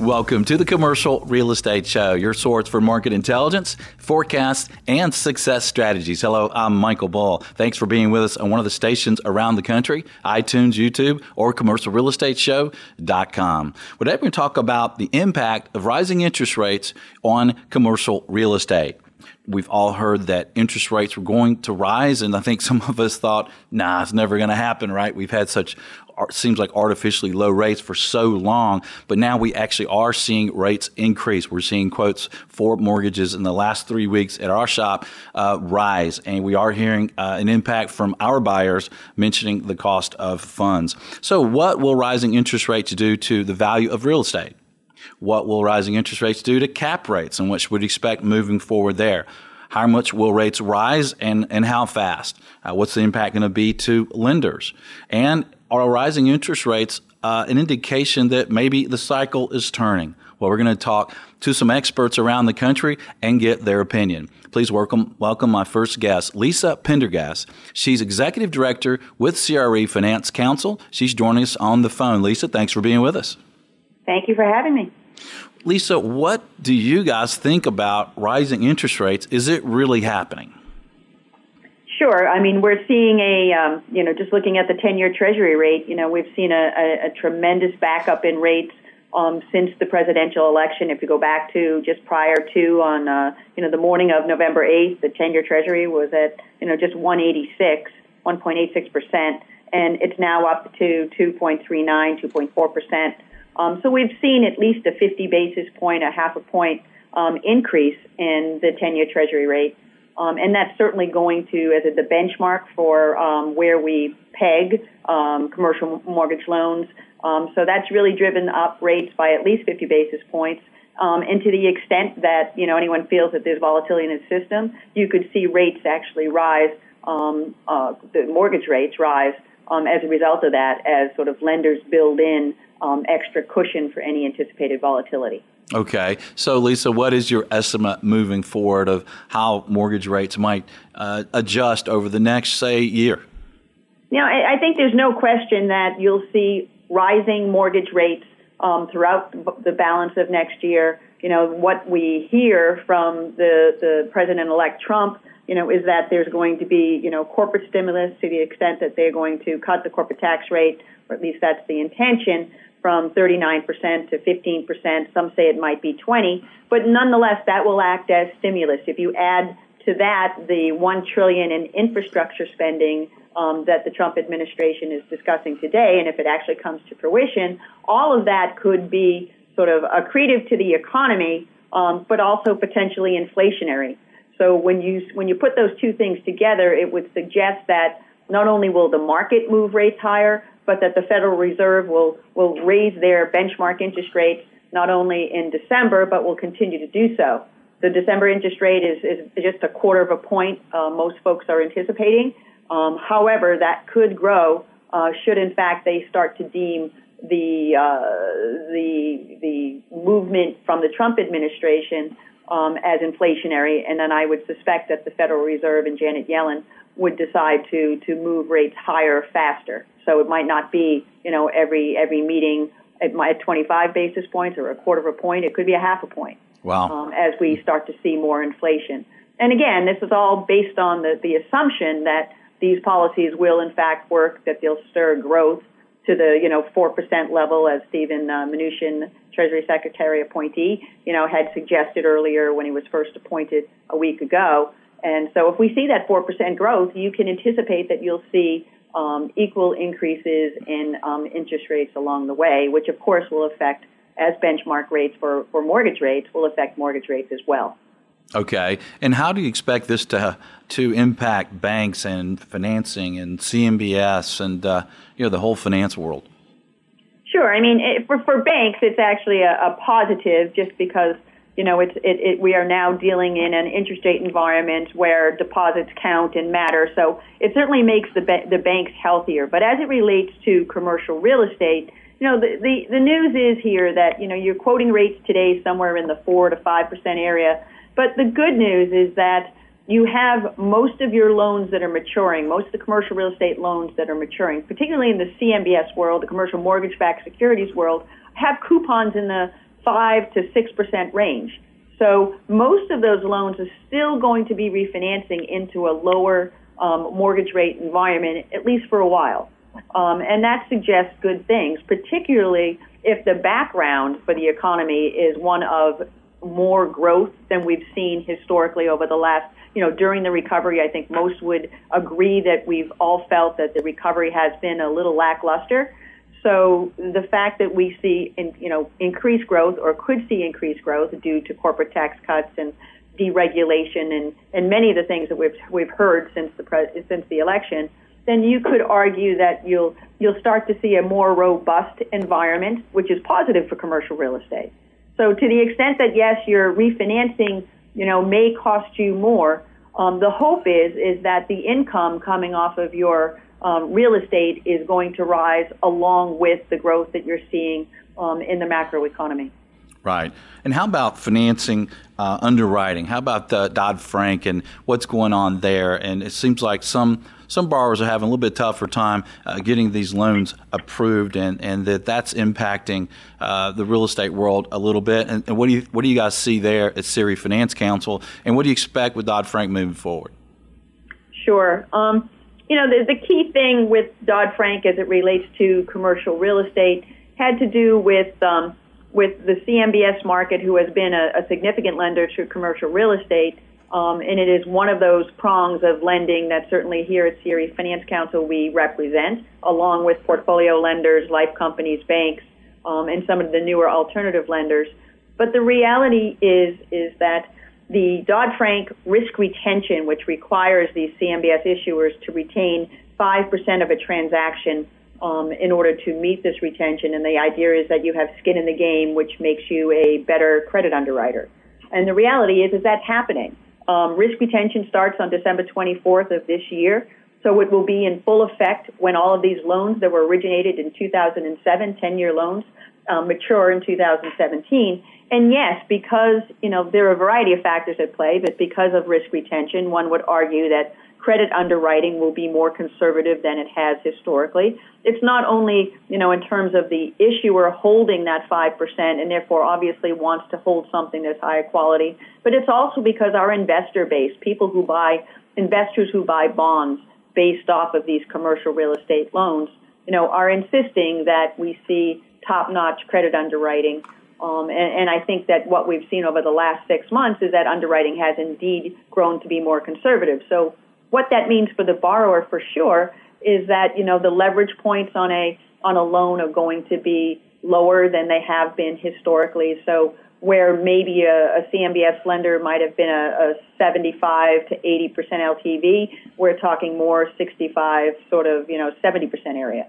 Welcome to the Commercial Real Estate Show, your source for market intelligence, forecasts, and success strategies. Hello, I'm Michael Bull. Thanks for being with us on one of the stations around the country, iTunes, YouTube, or commercialrealestateshow.com. Today we're going to talk about the impact of rising interest rates on commercial real estate we've all heard that interest rates were going to rise, and I think some of us thought, nah, it's never going to happen, right? We've had such seems like artificially low rates for so long, but now we actually are seeing rates increase. We're seeing quotes for mortgages in the last three weeks at our shop uh, rise, and we are hearing uh, an impact from our buyers mentioning the cost of funds. So, what will rising interest rates do to the value of real estate? What will rising interest rates do to cap rates and what should we expect moving forward there? How much will rates rise and, and how fast? Uh, what's the impact going to be to lenders? And are rising interest rates uh, an indication that maybe the cycle is turning? Well, we're going to talk to some experts around the country and get their opinion. Please welcome, welcome my first guest, Lisa Pendergast. She's executive director with CRE Finance Council. She's joining us on the phone. Lisa, thanks for being with us. Thank you for having me. Lisa, what do you guys think about rising interest rates? Is it really happening? Sure. I mean, we're seeing a, um, you know, just looking at the 10 year Treasury rate, you know, we've seen a, a, a tremendous backup in rates um, since the presidential election. If you go back to just prior to on, uh, you know, the morning of November 8th, the 10 year Treasury was at, you know, just 186, 1.86%, and it's now up to 2.39, 2.4%. Um, so we've seen at least a 50 basis point, a half a point um, increase in the 10 year Treasury rate. Um, and that's certainly going to, as a, the benchmark for um, where we peg um, commercial mortgage loans. Um, so that's really driven up rates by at least 50 basis points. Um, and to the extent that you know anyone feels that there's volatility in the system, you could see rates actually rise, um, uh, the mortgage rates rise um, as a result of that, as sort of lenders build in extra cushion for any anticipated volatility. Okay. So, Lisa, what is your estimate moving forward of how mortgage rates might uh, adjust over the next, say, year? You know, I, think there's no question that you'll see rising mortgage rates um, throughout the balance of next year. You know, what we hear from the, the President-elect Trump, you know, is that there's going to be, you know, corporate stimulus to the extent that they're going to cut the corporate tax rate, or at least that's the intention from 39% to 15%. Some say it might be 20, but nonetheless, that will act as stimulus. If you add to that the one trillion in infrastructure spending um, that the Trump administration is discussing today, and if it actually comes to fruition, all of that could be sort of accretive to the economy, um, but also potentially inflationary. So when you when you put those two things together, it would suggest that not only will the market move rates higher, but that the Federal Reserve will, will raise their benchmark interest rates not only in December, but will continue to do so. The December interest rate is, is just a quarter of a point, uh, most folks are anticipating. Um, however, that could grow uh, should, in fact, they start to deem the uh, the the movement from the Trump administration um, as inflationary, and then I would suspect that the Federal Reserve and Janet Yellen would decide to to move rates higher faster. So it might not be, you know, every every meeting at, my, 25 basis points or a quarter of a point. It could be a half a point. Wow. Um, as we start to see more inflation. And again, this is all based on the, the assumption that these policies will in fact work, that they'll stir growth to the, you know, 4% level as Steven uh, Mnuchin, Treasury Secretary appointee, you know, had suggested earlier when he was first appointed a week ago. And so if we see that 4% growth, you can anticipate that you'll see um, equal increases in um, interest rates along the way, which of course will affect, as benchmark rates for, for mortgage rates, will affect mortgage rates as well. Okay, and how do you expect this to to impact banks and financing and CMBS and uh, you know the whole finance world? Sure. I mean, it, for for banks, it's actually a, a positive, just because you know, it's, it, it, we are now dealing in an interest rate environment where deposits count and matter. So it certainly makes the, ba- the banks healthier. But as it relates to commercial real estate, you know, the, the, the news is here that, you know, you're quoting rates today somewhere in the 4 to 5% area. But the good news is that you have most of your loans that are maturing, most of the commercial real estate loans that are maturing, particularly in the CMBS world, the commercial mortgage backed securities world, have coupons in the 5 to 6% range. So most of those loans are still going to be refinancing into a lower um, mortgage rate environment, at least for a while. Um, and that suggests good things, particularly if the background for the economy is one of more growth than we've seen historically over the last, you know, during the recovery. I think most would agree that we've all felt that the recovery has been a little lackluster. So the fact that we see, in, you know, increased growth or could see increased growth due to corporate tax cuts and deregulation and, and many of the things that we've we've heard since the pre- since the election, then you could argue that you'll you'll start to see a more robust environment, which is positive for commercial real estate. So to the extent that yes, your refinancing, you know, may cost you more, um, the hope is is that the income coming off of your um, real estate is going to rise along with the growth that you're seeing um, in the macroeconomy. Right. And how about financing, uh, underwriting? How about the Dodd Frank and what's going on there? And it seems like some some borrowers are having a little bit tougher time uh, getting these loans approved, and, and that that's impacting uh, the real estate world a little bit. And, and, what do you what do you guys see there at CRE Finance Council, and what do you expect with Dodd Frank moving forward? Sure. Um, you know, the, the key thing with Dodd Frank as it relates to commercial real estate had to do with um, with the CMBS market, who has been a, a significant lender to commercial real estate. Um, and it is one of those prongs of lending that certainly here at CRE Finance Council we represent, along with portfolio lenders, life companies, banks, um, and some of the newer alternative lenders. But the reality is is that the Dodd-Frank risk retention, which requires these CMBS issuers to retain 5% of a transaction um, in order to meet this retention, and the idea is that you have skin in the game, which makes you a better credit underwriter. And the reality is, is that's happening. Um, risk retention starts on December 24th of this year, so it will be in full effect when all of these loans that were originated in 2007, 10-year loans, um, mature in 2017. And yes, because, you know, there are a variety of factors at play, but because of risk retention, one would argue that credit underwriting will be more conservative than it has historically. It's not only, you know, in terms of the issuer holding that 5% and therefore obviously wants to hold something that's higher quality, but it's also because our investor base, people who buy, investors who buy bonds based off of these commercial real estate loans, you know, are insisting that we see top-notch credit underwriting um, and, and, I think that what we've seen over the last six months is that underwriting has indeed grown to be more conservative. So what that means for the borrower for sure is that, you know, the leverage points on a, on a loan are going to be lower than they have been historically. So where maybe a, a CMBS lender might have been a, a 75 to 80% LTV, we're talking more 65, sort of, you know, 70% area.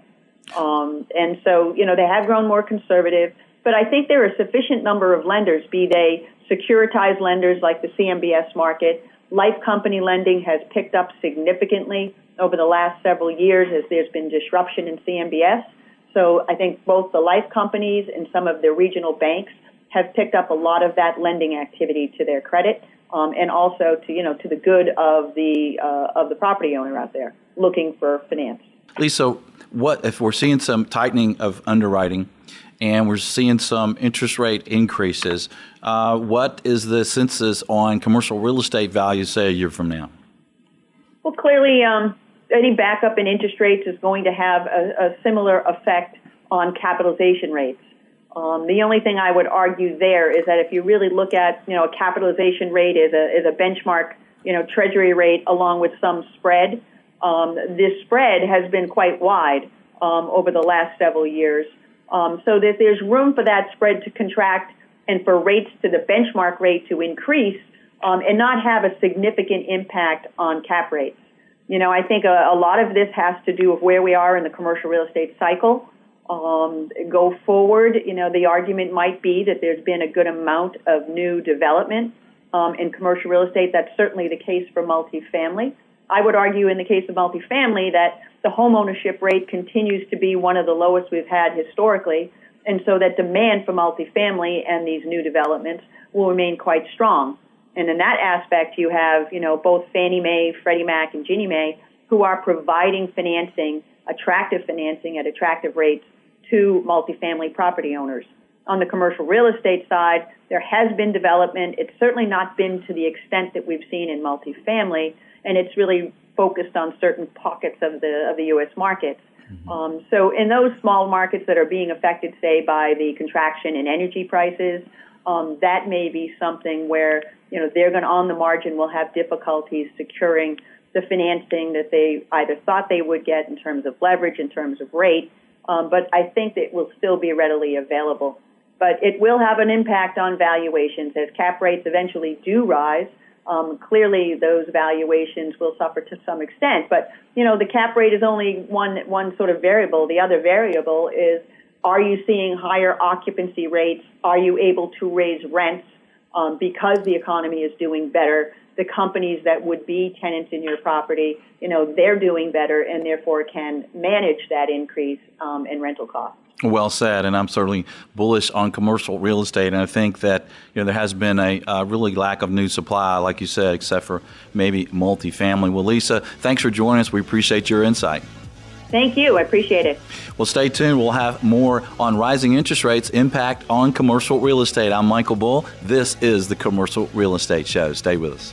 Um, and so, you know, they have grown more conservative but I think there are a sufficient number of lenders, be they securitized lenders like the CMBS market. Life company lending has picked up significantly over the last several years as there's been disruption in CMBS. So I think both the life companies and some of the regional banks have picked up a lot of that lending activity to their credit, um, and also to you know to the good of the uh, of the property owner out there looking for finance. Lisa, what if we're seeing some tightening of underwriting? and we're seeing some interest rate increases. Uh, what is the census on commercial real estate values, say, a year from now? Well, clearly, um, any backup in interest rates is going to have a, a similar effect on capitalization rates. Um, the only thing I would argue there is that if you really look at, you know, a capitalization rate is a, is a benchmark, you know, treasury rate along with some spread. Um, this spread has been quite wide um, over the last several years. Um, so that there's room for that spread to contract and for rates to the benchmark rate to increase um, and not have a significant impact on cap rates. You know, I think a, a, lot of this has to do with where we are in the commercial real estate cycle. Um, go forward, you know, the argument might be that there's been a good amount of new development um, in commercial real estate. That's certainly the case for multifamily. I would argue in the case of multifamily that the homeownership rate continues to be one of the lowest we've had historically, and so that demand for multifamily and these new developments will remain quite strong. And in that aspect, you have, you know, both Fannie Mae, Freddie Mac, and Ginnie Mae who are providing financing, attractive financing at attractive rates to multifamily property owners. On the commercial real estate side, there has been development. It's certainly not been to the extent that we've seen in multifamily, and it's really focused on certain pockets of the of the U.S. markets. Mm-hmm. Um, so, in those small markets that are being affected, say, by the contraction in energy prices, um, that may be something where you know they're going to, on the margin, will have difficulties securing the financing that they either thought they would get in terms of leverage, in terms of rate. Um, but I think that it will still be readily available. But it will have an impact on valuations as cap rates eventually do rise. Um, clearly, those valuations will suffer to some extent. But you know, the cap rate is only one one sort of variable. The other variable is: Are you seeing higher occupancy rates? Are you able to raise rents um, because the economy is doing better? the companies that would be tenants in your property, you know, they're doing better and therefore can manage that increase um, in rental costs. Well said, and I'm certainly bullish on commercial real estate, and I think that you know there has been a, a really lack of new supply, like you said, except for maybe multifamily. Well, Lisa, thanks for joining us. We appreciate your insight. Thank you. I appreciate it. Well, stay tuned. We'll have more on rising interest rates impact on commercial real estate. I'm Michael Bull. This is the Commercial Real Estate Show. Stay with us.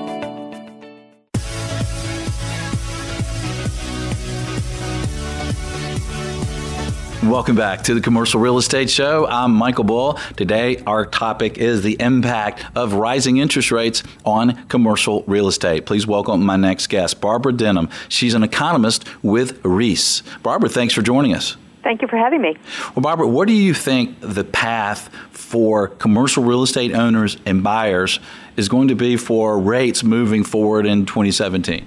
Welcome back to the Commercial Real Estate Show. I'm Michael Bull. Today, our topic is the impact of rising interest rates on commercial real estate. Please welcome my next guest, Barbara Denham. She's an economist with Reis. Barbara, thanks for joining us. Thank you for having me. Well, Barbara, what do you think the path for commercial real estate owners and buyers is going to be for rates moving forward in 2017?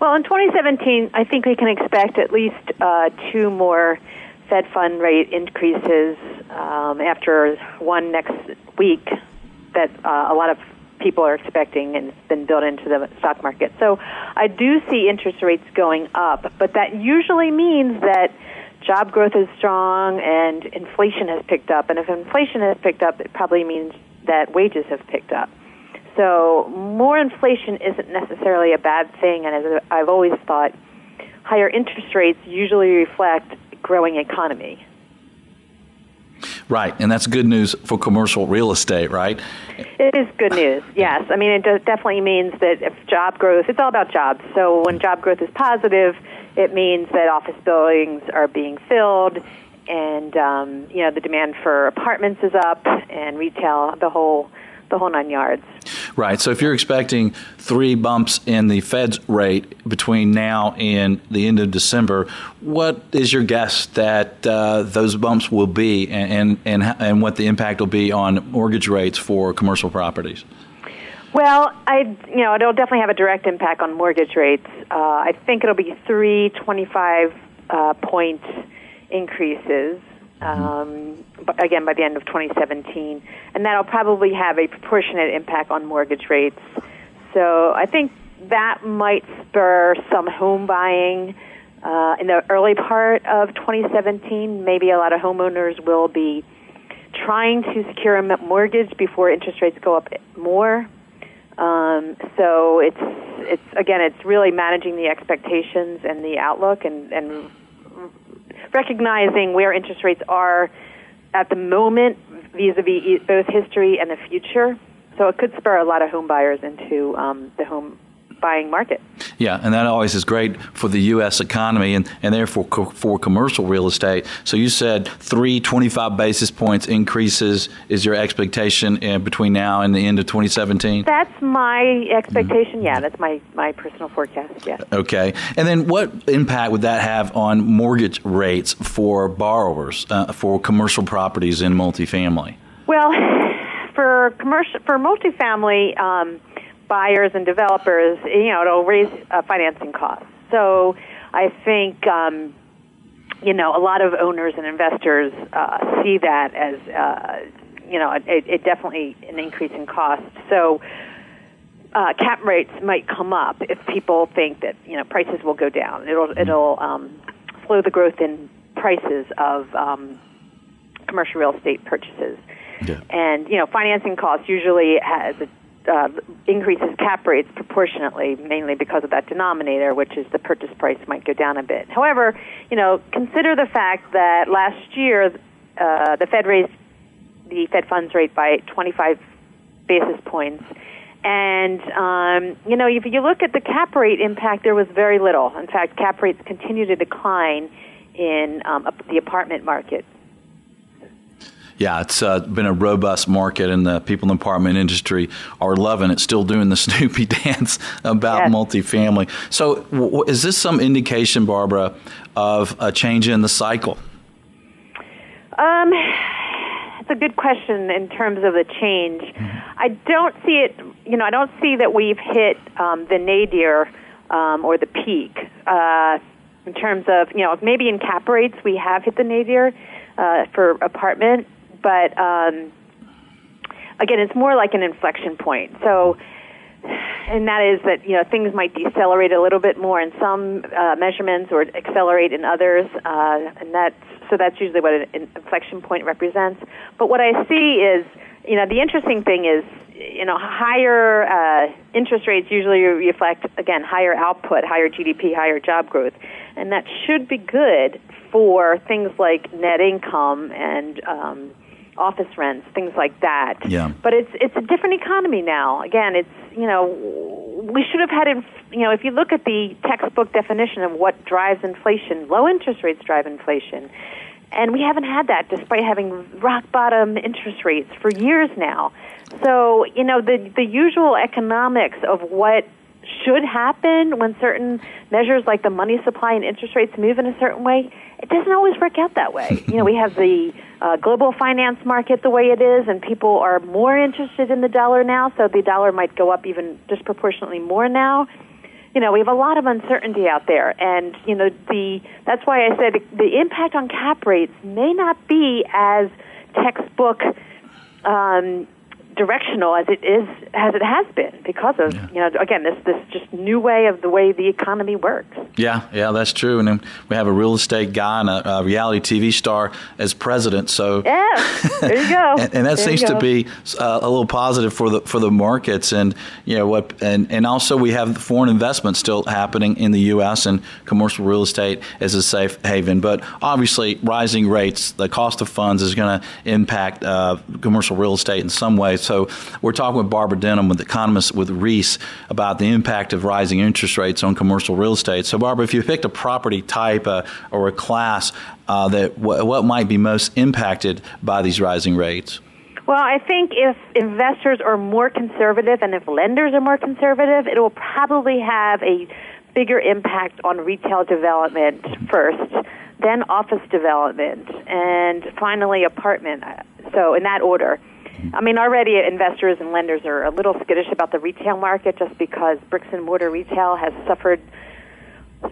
Well, in 2017, I think we can expect at least uh, two more Fed fund rate increases um, after one next week that uh, a lot of people are expecting and it's been built into the stock market. So I do see interest rates going up, but that usually means that job growth is strong and inflation has picked up. And if inflation has picked up, it probably means that wages have picked up. So more inflation isn't necessarily a bad thing, and as I've always thought, higher interest rates usually reflect growing economy. Right, and that's good news for commercial real estate, right? It is good news, yes. I mean, it definitely means that if job growth, it's all about jobs. So when job growth is positive, it means that office buildings are being filled and, um, you know, the demand for apartments is up and retail, the whole the whole nine yards. Right. So if you're expecting three bumps in the Fed's rate between now and the end of December, what is your guess that uh, those bumps will be, and, and and what the impact will be on mortgage rates for commercial properties? Well, I you know it'll definitely have a direct impact on mortgage rates. Uh, I think it'll be three twenty-five uh, point increases um, again by the end of 2017, and that'll probably have a proportionate impact on mortgage rates. So I think that might spur some home buying uh, in the early part of 2017. Maybe a lot of homeowners will be trying to secure a mortgage before interest rates go up more. Um, so it's it's again it's really managing the expectations and the outlook and, and recognizing where interest rates are at the moment vis-a-vis both history and the future. So it could spur a lot of home buyers into um, the home buying market. Yeah, and that always is great for the U.S. economy and, and therefore co- for commercial real estate. So you said three 25 basis points increases is your expectation in, between now and the end of 2017? That's my expectation, mm-hmm. yeah. That's my, my personal forecast, yeah. Okay. And then what impact would that have on mortgage rates for borrowers uh, for commercial properties in multifamily? Well, for commercial for multifamily, um, buyers and developers, you know, it'll raise uh, financing costs. So I think, um, you know, a lot of owners and investors uh, see that as, uh, you know, it, it definitely an increase in cost. So uh, cap rates might come up if people think that you know prices will go down. It'll it'll um, slow the growth in prices of um, commercial real estate purchases. Yeah. And you know, financing costs usually has a uh, increases cap rates proportionately, mainly because of that denominator, which is the purchase price might go down a bit. However, you know, consider the fact that last year uh, the Fed raised the Fed funds rate by 25 basis points. And um, you know, if you look at the cap rate impact, there was very little. In fact, cap rates continue to decline in um, the apartment market yeah, it's uh, been a robust market, and the people in the apartment industry are loving it. Still doing the Snoopy dance about yes. multifamily. So, w- is this some indication, Barbara, of a change in the cycle? Um, it's a good question in terms of the change. Mm-hmm. I don't see it. You know, I don't see that we've hit um, the nadir um, or the peak. Uh, in terms of, you know, maybe in cap rates we have hit the nadir uh, for apartment but um, again, it's more like an inflection point. So, and that is that you know things might decelerate a little bit more in some uh, measurements or accelerate in others, uh, and that's so that's usually what an inflection point represents. But what I see is, you know, the interesting thing is, you know, higher uh, interest rates usually reflect again higher output, higher GDP, higher job growth, and that should be good for things like net income and um, office rents, things like that. Yeah. But it's it's a different economy now. Again, it's you know we should have had inf- you know if you look at the textbook definition of what drives inflation, low interest rates drive inflation. And we haven't had that despite having rock bottom interest rates for years now. So, you know, the the usual economics of what should happen when certain measures like the money supply and interest rates move in a certain way, it doesn't always work out that way. you know, we have the uh, global finance market the way it is, and people are more interested in the dollar now, so the dollar might go up even disproportionately more now. You know, we have a lot of uncertainty out there, and you know the that's why I said the impact on cap rates may not be as textbook um, directional as it is as it has been because of yeah. you know again this this just new way of the way the economy works. Yeah, yeah, that's true. And we have a real estate guy and a, a reality TV star as president. So yeah, there you go. and, and, that there seems to be uh, a little positive for the for the markets. And you know what? And and also we have foreign investment still happening in the U.S. and commercial real estate as a safe haven. But obviously, rising rates, the cost of funds is going to impact uh, commercial real estate in some ways. So we're talking with Barbara Denham, with economist with Reis, about the impact of rising interest rates on commercial real estate. So Barbara, if you picked a property type uh, or a class uh, that w- what might be most impacted by these rising rates? Well, I think if investors are more conservative and if lenders are more conservative, it will probably have a bigger impact on retail development first, then office development, and finally apartment. So, in that order. I mean, already investors and lenders are a little skittish about the retail market just because bricks and mortar retail has suffered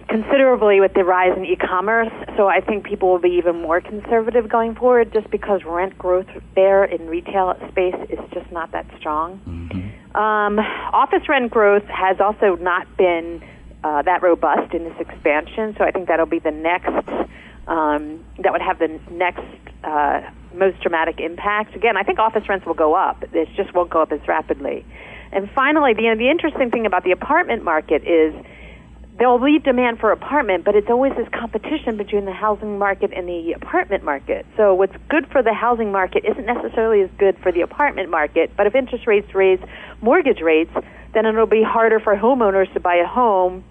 considerably with the rise in e-commerce. So I think people will be even more conservative going forward just because rent growth there in retail space is just not that strong. Mm-hmm. Um, office rent growth has also not been uh, that robust in this expansion. So I think that'll be the next, um, that would have the next uh, most dramatic impact. Again, I think office rents will go up. It just won't go up as rapidly. And finally, the, the interesting thing about the apartment market is there'll be demand for apartment, but it's always this competition between the housing market and the apartment market. So what's good for the housing market isn't necessarily as good for the apartment market. But if interest rates raise mortgage rates, then it'll be harder for homeowners to buy a home.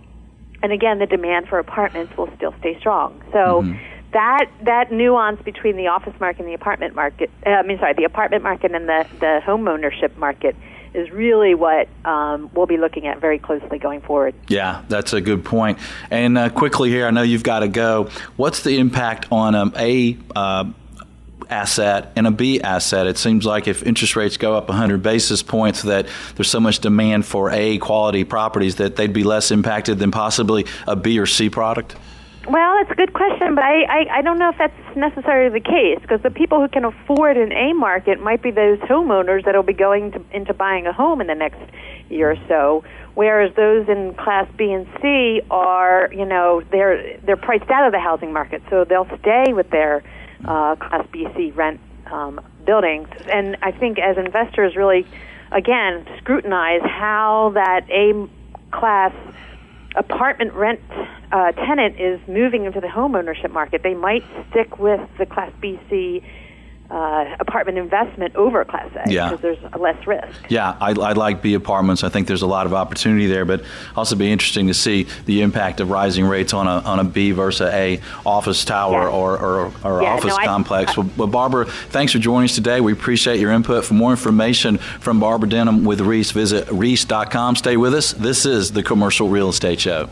And again, the demand for apartments will still stay strong. So. Mm-hmm that that nuance between the office market and the apartment market, uh, I mean, sorry, the apartment market and the the home ownership market is really what um, we'll be looking at very closely going forward. Yeah, that's a good point. And uh, quickly here, I know you've got to go. What's the impact on um, a uh, asset and a B asset. It seems like if interest rates go up 100 basis points, that there's so much demand for A quality properties that they'd be less impacted than possibly a B or C product. Well, that's a good question, but I, I, I don't know if that's necessarily the case because the people who can afford an A market might be those homeowners that will be going to, into buying a home in the next year or so, whereas those in Class B and C are, you know, they're they're priced out of the housing market, so they'll stay with their uh, Class B C rent um, buildings. And I think as investors really, again, scrutinize how that A class apartment rent uh, tenant is moving into the home ownership market, they might stick with the Class BC uh, apartment investment over Class A Yeah. because there's less risk. Yeah, I, I like B apartments. I think there's a lot of opportunity there, but also be interesting to see the impact of rising rates on a on a B versus a office tower Yeah. or, or, or Yeah, office no, I- complex. well, well, Barbara, thanks for joining us today. We appreciate your input. For more information from Barbara Denham with Reis, visit reis.com. Stay with us. This is the Commercial Real Estate Show.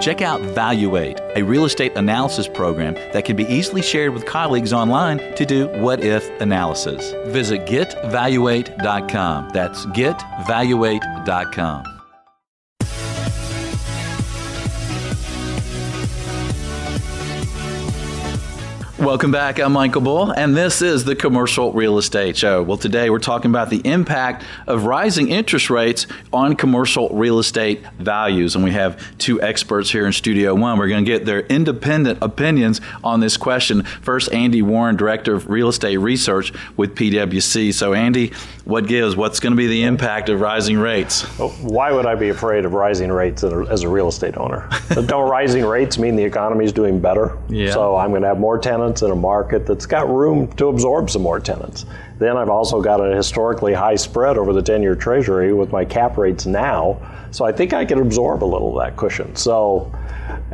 Check out Valuate, a real estate analysis program that can be easily shared with colleagues online to do what if analysis. Visit getvaluate.com. That's getvaluate.com. Welcome back. I'm Michael Bull, and this is the Commercial Real Estate Show. Well, today we're talking about the impact of rising interest rates on commercial real estate values. And we have two experts here in Studio One. We're going to get their independent opinions on this question. First, Andy Warren, Director of Real Estate Research with PwC. So, Andy, what gives? What's going to be the impact of rising rates? Oh, why would I be afraid of rising rates as a- as a real estate owner? Don't rising rates mean the economy is doing better? Yeah. So I'm going to have more tenants in a market that's got room to absorb some more tenants. Then I've also got a historically high spread over the 10 year treasury with my cap rates now. So I think I can absorb a little of that cushion. So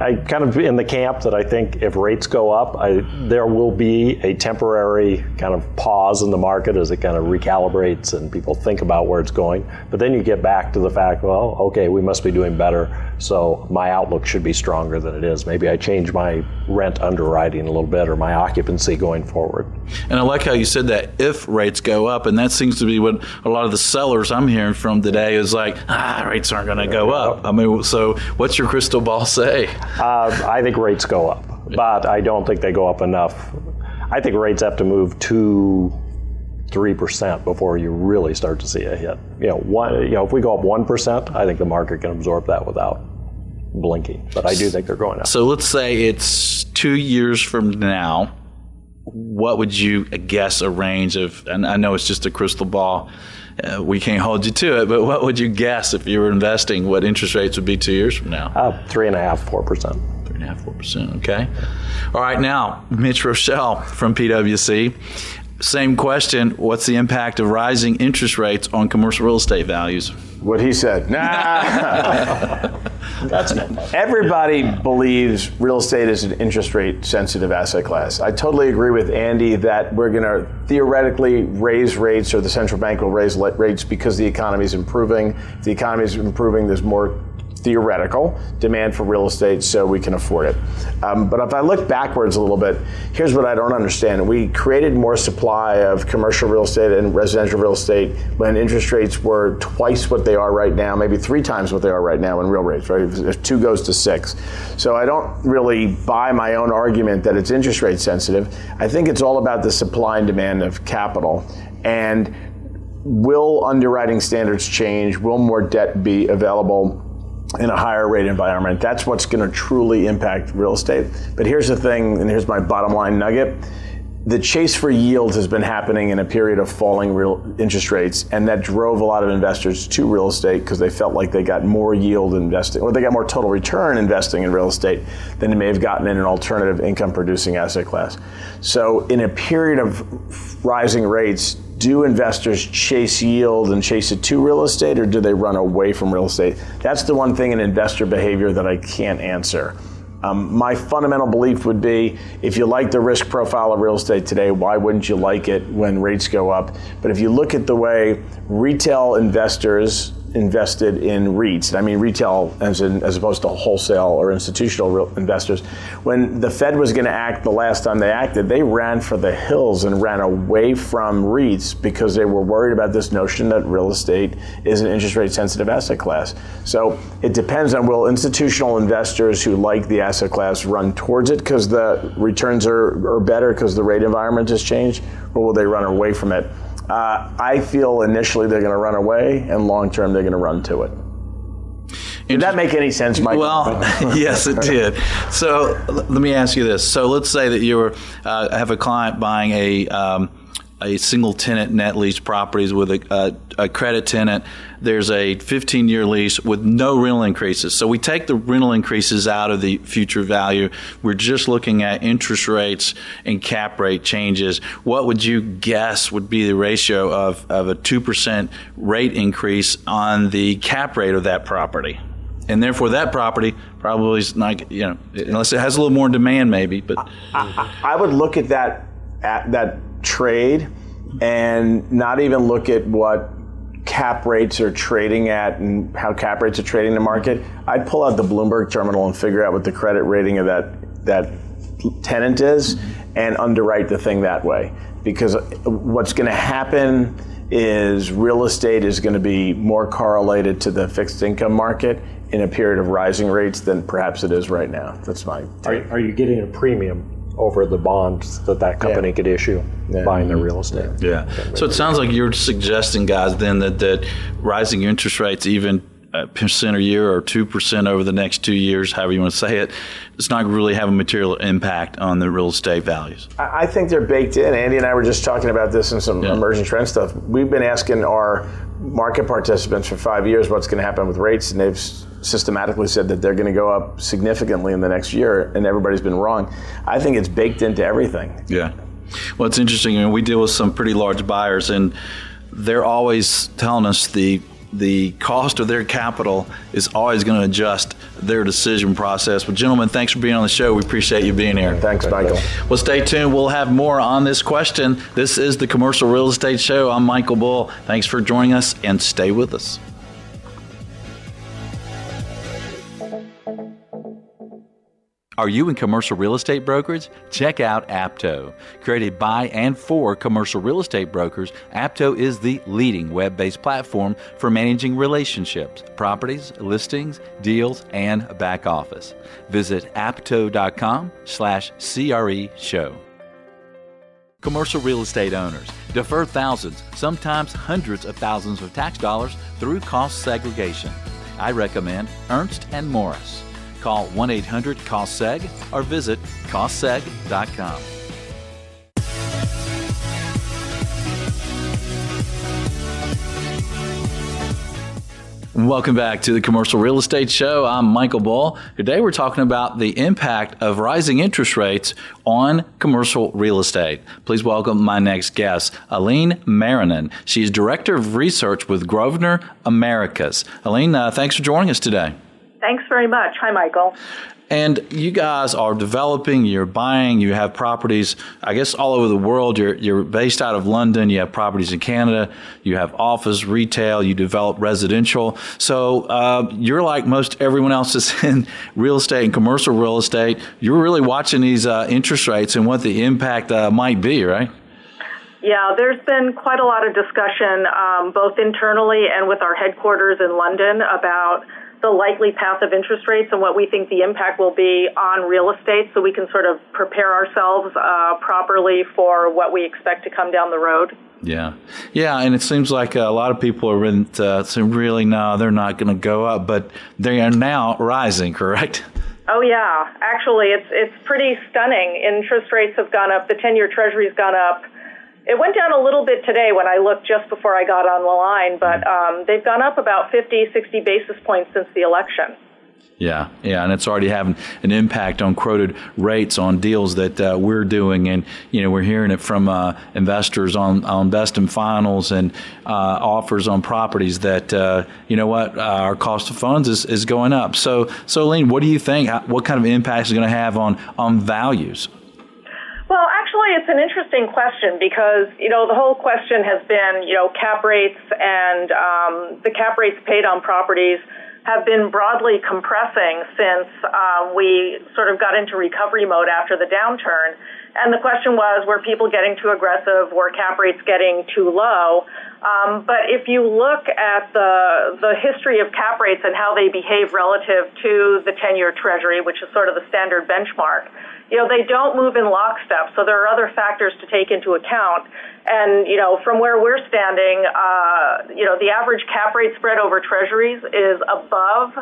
I kind of in the camp that I think if rates go up, I, there will be a temporary kind of pause in the market as it kind of recalibrates and people think about where it's going. But then you get back to the fact, well, okay, we must be doing better, so my outlook should be stronger than it is. Maybe I change my rent underwriting a little bit or my occupancy going forward. And I like how you said that if rates go up, and that seems to be what a lot of the sellers I'm hearing from today is like, ah, rates aren't going to go up. I mean, so what's your crystal ball say? Uh, I think rates go up, but I don't think they go up enough. I think rates have to move two, three percent before you really start to see a hit. You know, one, you know, if we go up one percent, I think the market can absorb that without blinking. But I do think they're going up. So let's say it's two years from now. What would you guess a range of? And I know it's just a crystal ball. Uh, we can't hold you to it, but what would you guess if you were investing? What interest rates would be two years from now? Uh, three and a half, four percent. Three and a half, four percent. Okay. All right. Now, Mitch Roschelle from PwC. Same question. What's the impact of rising interest rates on commercial real estate values? What he said. Nah. That's Everybody believes real estate is an interest rate sensitive asset class. I totally agree with Andy that we're going to theoretically raise rates or the central bank will raise rates because the economy is improving. If the economy is improving, there's more theoretical demand for real estate so we can afford it. Um, but if I look backwards a little bit, here's what I don't understand. We created more supply of commercial real estate and residential real estate when interest rates were twice what they are right now, maybe three times what they are right now in real rates, right? If if two goes to six. So I don't really buy my own argument that it's interest rate sensitive. I think it's all about the supply and demand of capital. And will underwriting standards change? Will more debt be available? In a higher rate environment. That's what's going to truly impact real estate. But here's the thing, and here's my bottom line nugget. The chase for yield has been happening in a period of falling real interest rates, and that drove a lot of investors to real estate because they felt like they got more yield investing, or they got more total return investing in real estate than they may have gotten in an alternative income producing asset class. So, in a period of rising rates, do investors chase yield and chase it to real estate or do they run away from real estate? That's the one thing in investor behavior that I can't answer. Um, my fundamental belief would be if you like the risk profile of real estate today, why wouldn't you like it when rates go up? But if you look at the way retail investors invested in REITs. I mean retail as in, as opposed to wholesale or institutional investors. When the Fed was going to act the last time they acted, they ran for the hills and ran away from REITs because they were worried about this notion that real estate is an interest rate sensitive asset class. So it depends on will institutional investors who like the asset class run towards it because the returns are, are better because the rate environment has changed, or will they run away from it? Uh, I feel initially they're going to run away, and long term they're going to run to it. Did that make any sense, Mike? Well, yes, it did. So let me ask you this. So let's say that you were, uh, have a client buying a um, a single tenant net lease properties with a, a, a credit tenant. There's a 15 year lease with no rental increases. So we take the rental increases out of the future value. We're just looking at interest rates and cap rate changes. What would you guess would be the ratio of, of a 2% rate increase on the cap rate of that property? and therefore that property probably is not you know unless it has a little more demand maybe but I, I, would look at that at that trade and not even look at what cap rates are trading at and how cap rates are trading the market, I'd pull out the Bloomberg terminal and figure out what the credit rating of that that tenant is and underwrite the thing that way. Because what's going to happen is real estate is going to be more correlated to the fixed income market in a period of rising rates than perhaps it is right now. That's my take. Are, are you getting a premium over the bonds that that company yeah. could issue yeah. buying the real estate. Yeah. So it sounds like you're suggesting, guys, then that, that rising interest rates, even a percent a year or two percent over the next two years, however you want to say it, it's not really have a material impact on the real estate values. I think they're baked in. Andy and I were just talking about this in some yeah. emerging trend stuff. We've been asking our market participants for five years what's going to happen with rates, and they've systematically said that they're going to go up significantly in the next year, and everybody's been wrong. I think it's baked into everything. Yeah. Well, it's interesting. I mean, we deal with some pretty large buyers, and they're always telling us the the cost of their capital is always going to adjust their decision process. But, gentlemen, thanks for being on the show. We appreciate you being here. Thanks, Michael. Well, stay tuned. We'll have more on this question. This is the Commercial Real Estate Show. I'm Michael Bull. Thanks for joining us, and stay with us. Are you in commercial real estate brokerage? Check out Apto. Created by and for commercial real estate brokers, Apto is the leading web based platform for managing relationships, properties, listings, deals, and back office. Visit apto.com slash CRE show. Commercial real estate owners defer thousands, sometimes hundreds of thousands of tax dollars through cost segregation. I recommend Ernst and Morris. Call 1 800 COSSEG or visit COSSEG.com. Welcome back to the Commercial Real Estate Show. I'm Michael Bull. Today we're talking about the impact of rising interest rates on commercial real estate. Please welcome my next guest, Aline Marinin. She's Director of Research with Grosvenor Americas. Aline, uh, thanks for joining us today. Thanks very much. Hi, Michael. And you guys are developing, you're buying, you have properties, I guess, all over the world. You're, you're based out of London, you have properties in Canada, you have office, retail, you develop residential. So uh, you're like most everyone else that's in real estate and commercial real estate. You're really watching these uh, interest rates and what the impact uh, might be, right? Yeah, there's been quite a lot of discussion, um, both internally and with our headquarters in London, about the likely path of interest rates and what we think the impact will be on real estate so we can sort of prepare ourselves uh, properly for what we expect to come down the road. Yeah. Yeah, and it seems like a lot of people are in, uh, saying, really, no, they're not going to go up, but they are now rising, correct? Oh yeah, actually, it's it's pretty stunning. Interest rates have gone up. The ten-year Treasury's gone up it went down a little bit today when I looked just before I got on the line, but um, they've gone up about 50, 60 basis points since the election. Yeah, yeah, and it's already having an impact on quoted rates on deals that uh, we're doing, and you know we're hearing it from uh, investors on on best and finals and uh, offers on properties that uh, you know what uh, our cost of funds is, is going up. So, so Lean, what do you think? What kind of impact is going to have on on values? Actually, it's an interesting question because you know the whole question has been you know cap rates and um, the cap rates paid on properties have been broadly compressing since um, we sort of got into recovery mode after the downturn. And the question was, were people getting too aggressive? Were cap rates getting too low? Um, but if you look at the the history of cap rates and how they behave relative to the 10-year Treasury, which is sort of the standard benchmark, you know, they don't move in lockstep. So there are other factors to take into account. And, you know, from where we're standing, uh, you know, the average cap rate spread over treasuries is above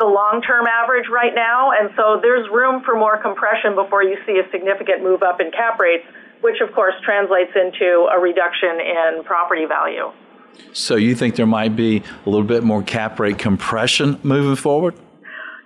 the long-term average right now. And so there's room for more compression before you see a significant move up in cap rates, which of course translates into a reduction in property value. So you think there might be a little bit more cap rate compression moving forward?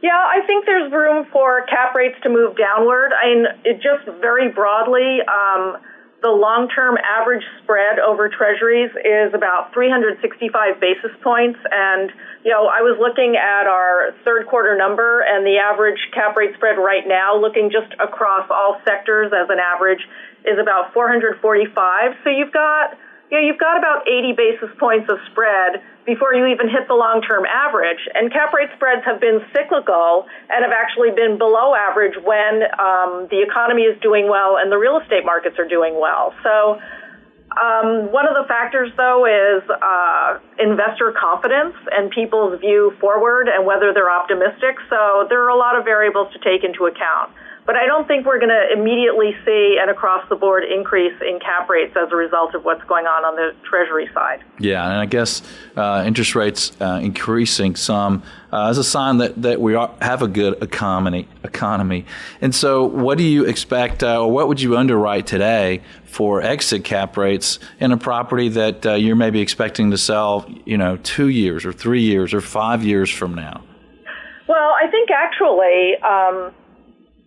Yeah, I think there's room for cap rates to move downward. I mean, it just very broadly, um, the long-term average spread over treasuries is about 365 basis points. And, you know, I was looking at our third quarter number and the average cap rate spread right now, looking just across all sectors as an average, is about 445. So you've got, you know, you've got about 80 basis points of spread before you even hit the long-term average. And cap rate spreads have been cyclical and have actually been below average when um, the economy is doing well and the real estate markets are doing well. So um, one of the factors, though, is uh, investor confidence and people's view forward and whether they're optimistic. So there are a lot of variables to take into account. But I don't think we're going to immediately see an across the board increase in cap rates as a result of what's going on on the Treasury side. Yeah, and I guess uh, interest rates uh, increasing some uh, is a sign that, that we are, have a good economy. Economy, and so what do you expect, uh, or what would you underwrite today for exit cap rates in a property that uh, you're maybe expecting to sell, you know, two years or three years or five years from now? Well, I think actually. Um,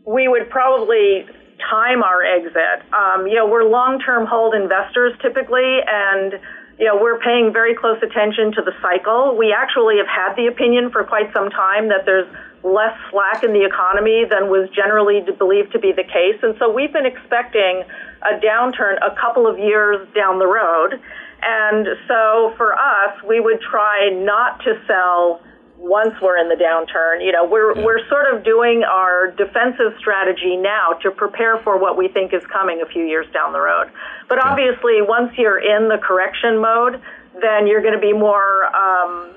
we would probably time our exit. Um, you know, we're long-term hold investors typically, and you know, we're paying very close attention to the cycle. We actually have had the opinion for quite some time that there's less slack in the economy than was generally believed to be the case. And so we've been expecting a downturn a couple of years down the road. And so for us, we would try not to sell once we're in the downturn. You know, we're yeah. we're sort of doing our defensive strategy now to prepare for what we think is coming a few years down the road. But yeah. obviously, once you're in the correction mode, then you're going to be more um,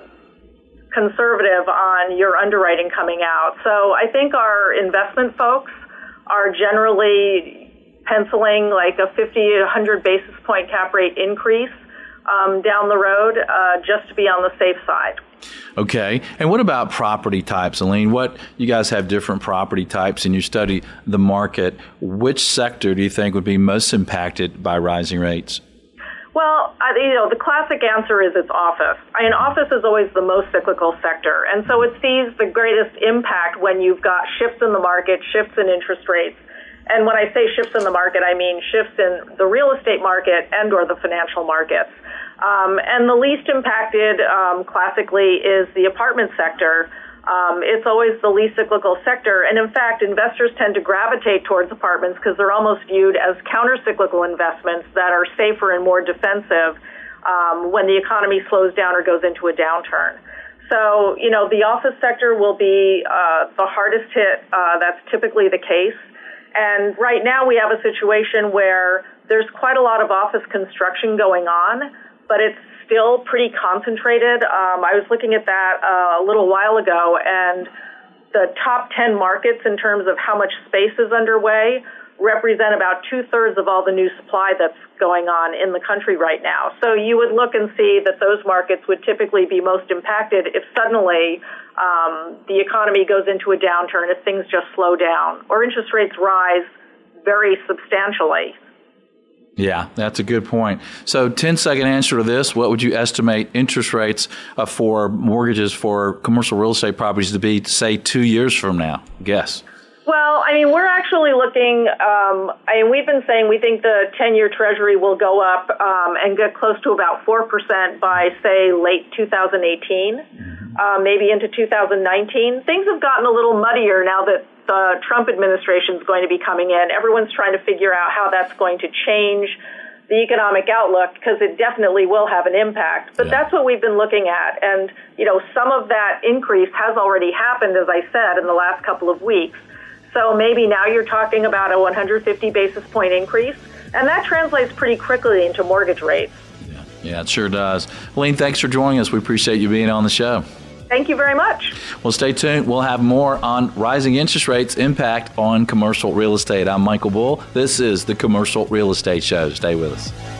conservative on your underwriting coming out. So I think our investment folks are generally penciling like a 50 to 100 basis point cap rate increase um, down the road uh, just to be on the safe side. Okay. And what about property types, Aline? What you guys have different property types and you study the market. Which sector do you think would be most impacted by rising rates? Well, you know, the classic answer is it's office. I mean, office is always the most cyclical sector, and so it sees the greatest impact when you've got shifts in the market, shifts in interest rates. And when I say shifts in the market, I mean shifts in the real estate market and or the financial markets. Um, and the least impacted, um, classically, is the apartment sector. Um, it's always the least cyclical sector. And in fact, investors tend to gravitate towards apartments because they're almost viewed as counter-cyclical investments that are safer and more defensive um, when the economy slows down or goes into a downturn. So, you know, the office sector will be uh, the hardest hit. Uh, that's typically the case. And right now we have a situation where there's quite a lot of office construction going on but it's still pretty concentrated. Um, I was looking at that uh, a little while ago, and the top 10 markets in terms of how much space is underway represent about two thirds of all the new supply that's going on in the country right now. So you would look and see that those markets would typically be most impacted if suddenly um, the economy goes into a downturn, if things just slow down, or interest rates rise very substantially. Yeah, that's a good point. So, 10 second answer to this what would you estimate interest rates uh, for mortgages for commercial real estate properties to be, say, two years from now? Guess. Well, I mean, we're actually looking. Um, I mean, we've been saying we think the 10 year Treasury will go up um, and get close to about 4% by, say, late 2018, mm-hmm. Uh, maybe into 2019. Things have gotten a little muddier now that the Trump administration is going to be coming in. Everyone's trying to figure out how that's going to change the economic outlook because it definitely will have an impact. But yeah. that's what we've been looking at. And, you know, some of that increase has already happened, as I said, in the last couple of weeks. So maybe now you're talking about a 150 basis point increase. And that translates pretty quickly into mortgage rates. Yeah, yeah it sure does. Helene, thanks for joining us. We appreciate you being on the show. Thank you very much. Well, stay tuned. We'll have more on rising interest rates' impact on commercial real estate. I'm Michael Bull. This is the Commercial Real Estate Show. Stay with us.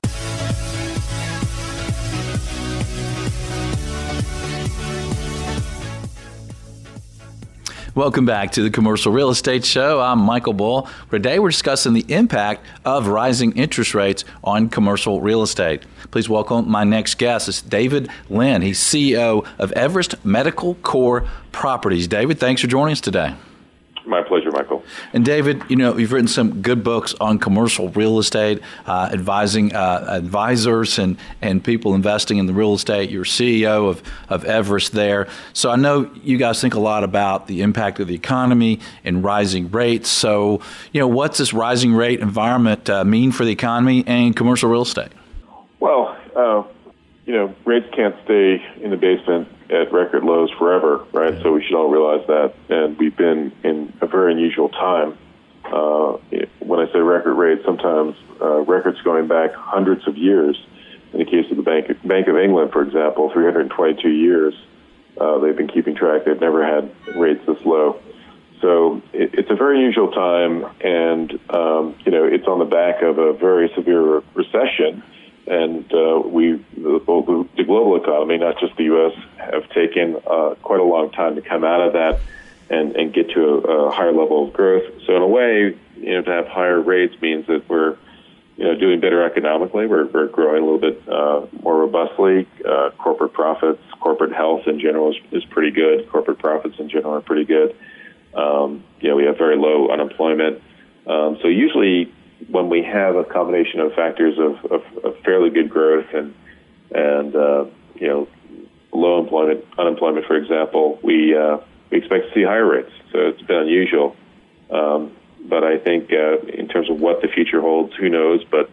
Welcome back to the Commercial Real Estate Show. I'm Michael Bull. Today we're discussing the impact of rising interest rates on commercial real estate. Please welcome my next guest. It's David Lynn. He's CEO of Everest Medical Core Properties. David, thanks for joining us today. Michael. And David, you know, you've written some good books on commercial real estate, uh, advising uh, advisors and, and people investing in the real estate. You're CEO of, of Everest there. So I know you guys think a lot about the impact of the economy and rising rates. So, you know, what's this rising rate environment uh, mean for the economy and commercial real estate? Well, uh, you know, rates can't stay in the basement at record lows forever, right? So we should all realize that. And we've been in a very unusual time. Uh, when I say record rates, sometimes uh, records going back hundreds of years. In the case of the Bank of, Bank of England, for example, 322 years uh, they've been keeping track. They've never had rates this low. So it, it's a very unusual time, and um, you know it's on the back of a very severe recession and uh, we, the, the global economy, not just the U.S., have taken uh, quite a long time to come out of that and, and get to a, a higher level of growth. So in a way, you know, to have higher rates means that we're, you know, doing better economically. We're, we're growing a little bit uh, more robustly. Uh, corporate profits, corporate health in general is, is pretty good. Corporate profits in general are pretty good. Um, you know, we have very low unemployment. Um, so usually when we have a combination of factors of, of, of fairly good growth and and uh, you know low employment, unemployment, for example, we uh, we expect to see higher rates. So it's been unusual, um, but I think uh, in terms of what the future holds, who knows? But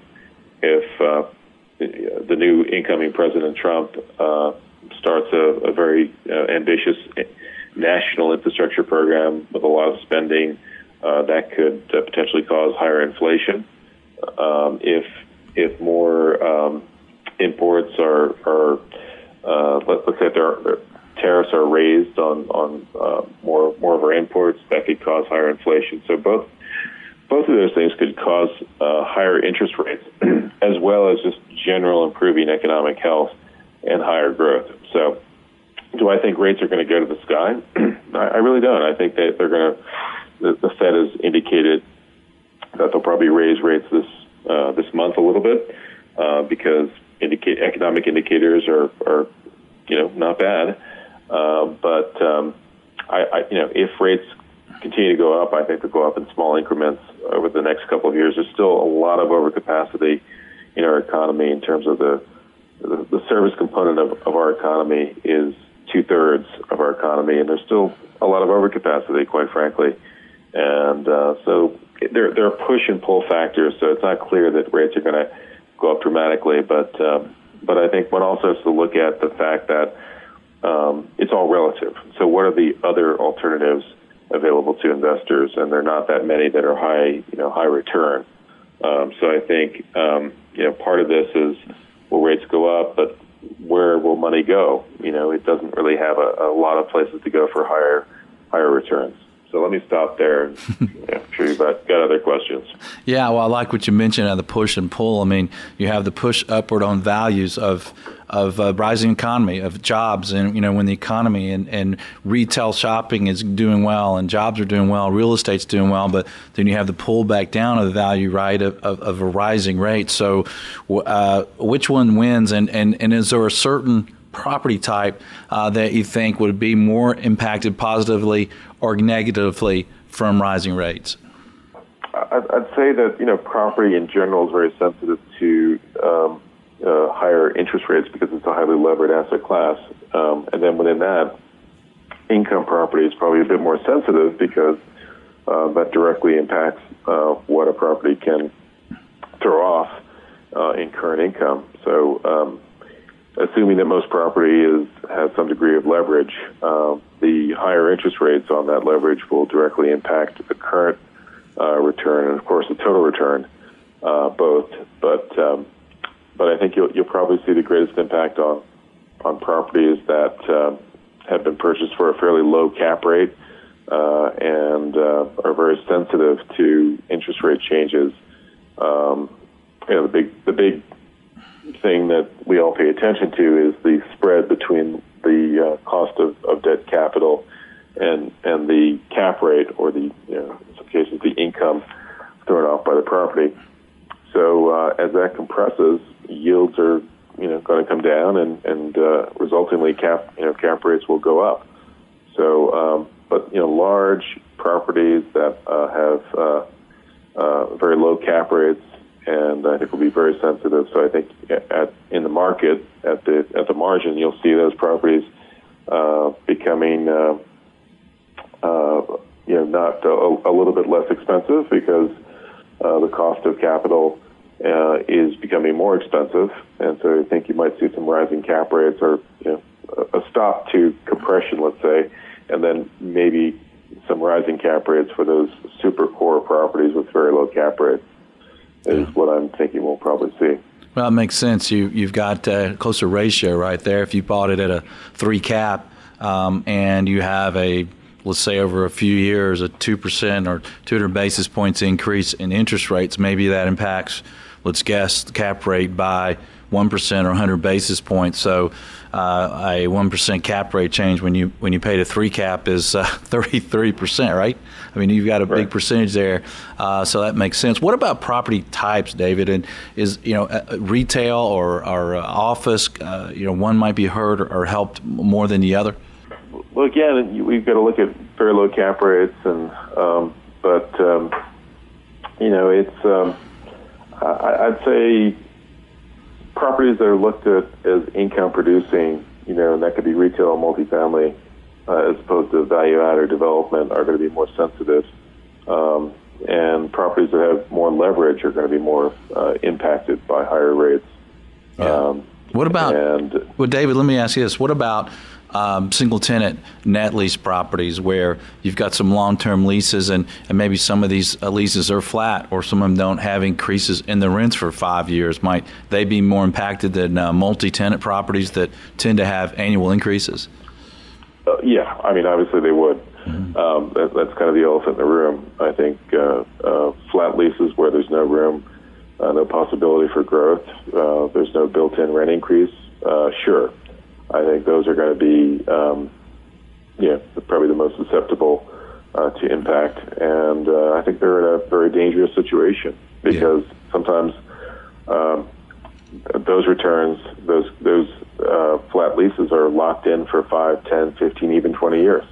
if uh, the new incoming President Trump uh, starts a, a very uh, ambitious national infrastructure program with a lot of spending uh, that could uh, potentially cause higher inflation. Um, if if more um, imports are are uh, let, us say there are, tariffs are raised on on uh, more more of our imports, that could cause higher inflation. So both both of those things could cause uh, higher interest rates, as well as just general improving economic health and higher growth. So, do I think rates are going to go to the sky? I, I really don't. I think that they're going to the, the Fed has indicated that they'll probably raise rates this uh, this month a little bit uh, because indicate, economic indicators are, are you know not bad. Uh, but um, I, I, you know if rates continue to go up, I think they'll go up in small increments over the next couple of years. There's still a lot of overcapacity in our economy in terms of the the, the service component of, of our economy is two thirds of our economy, and there's still a lot of overcapacity, quite frankly. And uh, so there, there are push and pull factors. So it's not clear that rates are going to go up dramatically. But um, but I think one also has to look at the fact that um, it's all relative. So what are the other alternatives available to investors? And there are not that many that are high you know high return. Um, so I think um, you know part of this is will rates go up, but where will money go? You know, it doesn't really have a, a lot of places to go for higher higher returns. So let me stop there. yeah, I'm sure you've got other questions. Yeah, well, I like what you mentioned on the push and pull. I mean, you have the push upward on values of of uh, rising economy, of jobs, and you know when the economy and, and retail shopping is doing well and jobs are doing well, real estate's doing well, but then you have the pullback down of the value, right, of, of, of a rising rate. So, uh, which one wins, and, and, and is there a certain property type uh, that you think would be more impacted positively or negatively from rising rates? I'd say that you know property in general is very sensitive to um, uh, higher interest rates because it's a highly levered asset class, um, and then within that, income property is probably a bit more sensitive because uh, that directly impacts uh, what a property can throw off uh, in current income. So, um, assuming that most property is has some degree of leverage, uh, the higher interest rates on that leverage will directly impact the current uh, return and, of course, the total return, uh, both. But um, but I think you'll you'll probably see the greatest impact on on properties that uh, have been purchased for a fairly low cap rate uh, and uh, are very sensitive to interest rate changes. Um, you know, the big the big thing that we all pay attention to is the spread between the uh, cost of, of debt capital and and the cap rate, or the you know, in some cases the income thrown off by the property. So uh, as that compresses, yields are you know going to come down, and and uh, resultingly cap you know cap rates will go up. So, um, but you know, large properties that uh, have uh, uh, very low cap rates, and I think will be very sensitive. So I think at in the market at the at the margin, you'll see those properties uh, becoming. Uh, uh, you know, not a, a little bit less expensive because uh, the cost of capital uh, is becoming more expensive, and so I think you might see some rising cap rates or you know, a stop to compression, let's say, and then maybe some rising cap rates for those super core properties with very low cap rates is what I'm thinking we'll probably see. Well, it makes sense. You you've got a closer ratio right there. If you bought it at a three cap, um, and you have a let's say over a few years a two percent or 200 basis points increase in interest rates, maybe that impacts, let's guess, the cap rate by one percent or 100 basis points. So uh, a one percent cap rate change when you when you pay a three cap is 33 uh, percent, right? I mean, you've got a right. big percentage there, uh, so that makes sense. What about property types, David? And is you know uh, retail or, or uh, office? you know, one might be hurt or, or helped more than the other. Well, again, we've got to look at very low cap rates, and um, but um, you know, it's um, I, I'd say properties that are looked at as income producing, you know, and that could be retail or multifamily, uh, as opposed to value add or development, are going to be more sensitive. Um, and properties that have more leverage are going to be more uh, impacted by higher rates. Yeah. Um, what about? And, well, David, let me ask you this: What about um, single tenant net lease properties where you've got some long term leases and, and maybe some of these uh, leases are flat or some of them don't have increases in the rents for five years. Might they be more impacted than uh, multi tenant properties that tend to have annual increases? Uh, yeah, I mean, obviously they would. Mm-hmm. Um, that, that's kind of the elephant in the room. I think uh, uh, flat leases where there's no room, uh, no possibility for growth, there's no built in rent increase, sure I think those are going to be, um, yeah, probably the most susceptible uh, to impact. And uh, I think they're in a very dangerous situation because yeah. sometimes um, those returns, those those uh, flat leases are locked in for 5, 10, 15, even 20 years.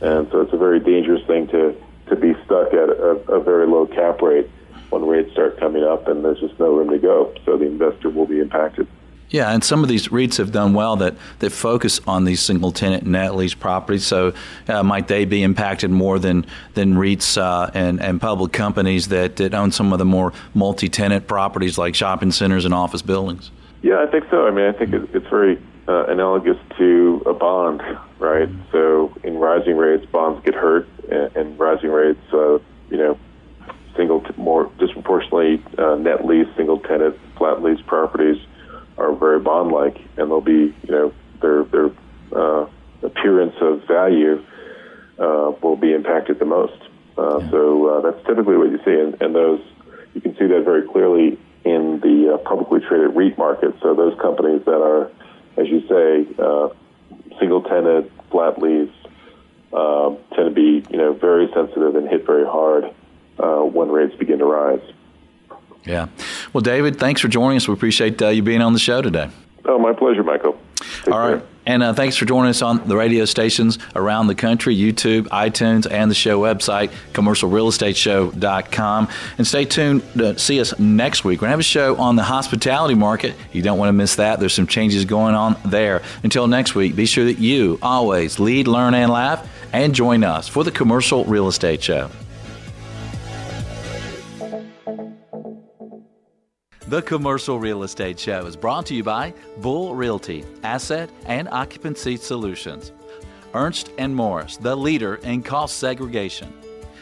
And so it's a very dangerous thing to, to be stuck at a, a very low cap rate when rates start coming up and there's just no room to go. So the investor will be impacted. Yeah, and some of these REITs have done well that, that focus on these single tenant net lease properties. So, uh, might they be impacted more than than REITs uh, and and public companies that, that own some of the more multi tenant properties like shopping centers and office buildings? Yeah, I think so. I mean, I think it's very uh, analogous to a bond, right? So, in rising rates, bonds get hurt, and, and rising rates, uh, you know, single t- more disproportionately uh, net lease, single tenant, flat lease properties are very bond-like, and they'll be, you know, their their uh, appearance of value uh, will be impacted the most. Uh, yeah. So uh, that's typically what you see, and, and those you can see that very clearly in the uh, publicly traded REIT market. So those companies that are, as you say, uh, single tenant, flat lease, tend to be, you know, very sensitive and hit very hard when rates begin to rise. Yeah. Well, David, thanks for joining us. We appreciate uh, you being on the show today. Oh, my pleasure, Michael. All right. And uh, thanks for joining us on the radio stations around the country, YouTube, iTunes, and the show website, commercialrealestateshow.com. And stay tuned to see us next week. We're going to have a show on the hospitality market. You don't want to miss that. There's some changes going on there. Until next week, be sure that you always lead, learn, and laugh, and join us for the Commercial Real Estate Show. The Commercial Real Estate Show is brought to you by Bull Realty, Asset and Occupancy Solutions. Ernst Morris, the leader in cost segregation.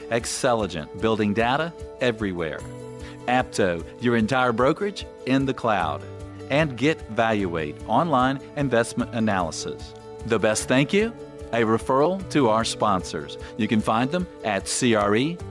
Xceligent, building data everywhere. Apto, your entire brokerage in the cloud. And Get Valuate, online investment analysis. The best thank you? A referral to our sponsors. You can find them at creshow.com.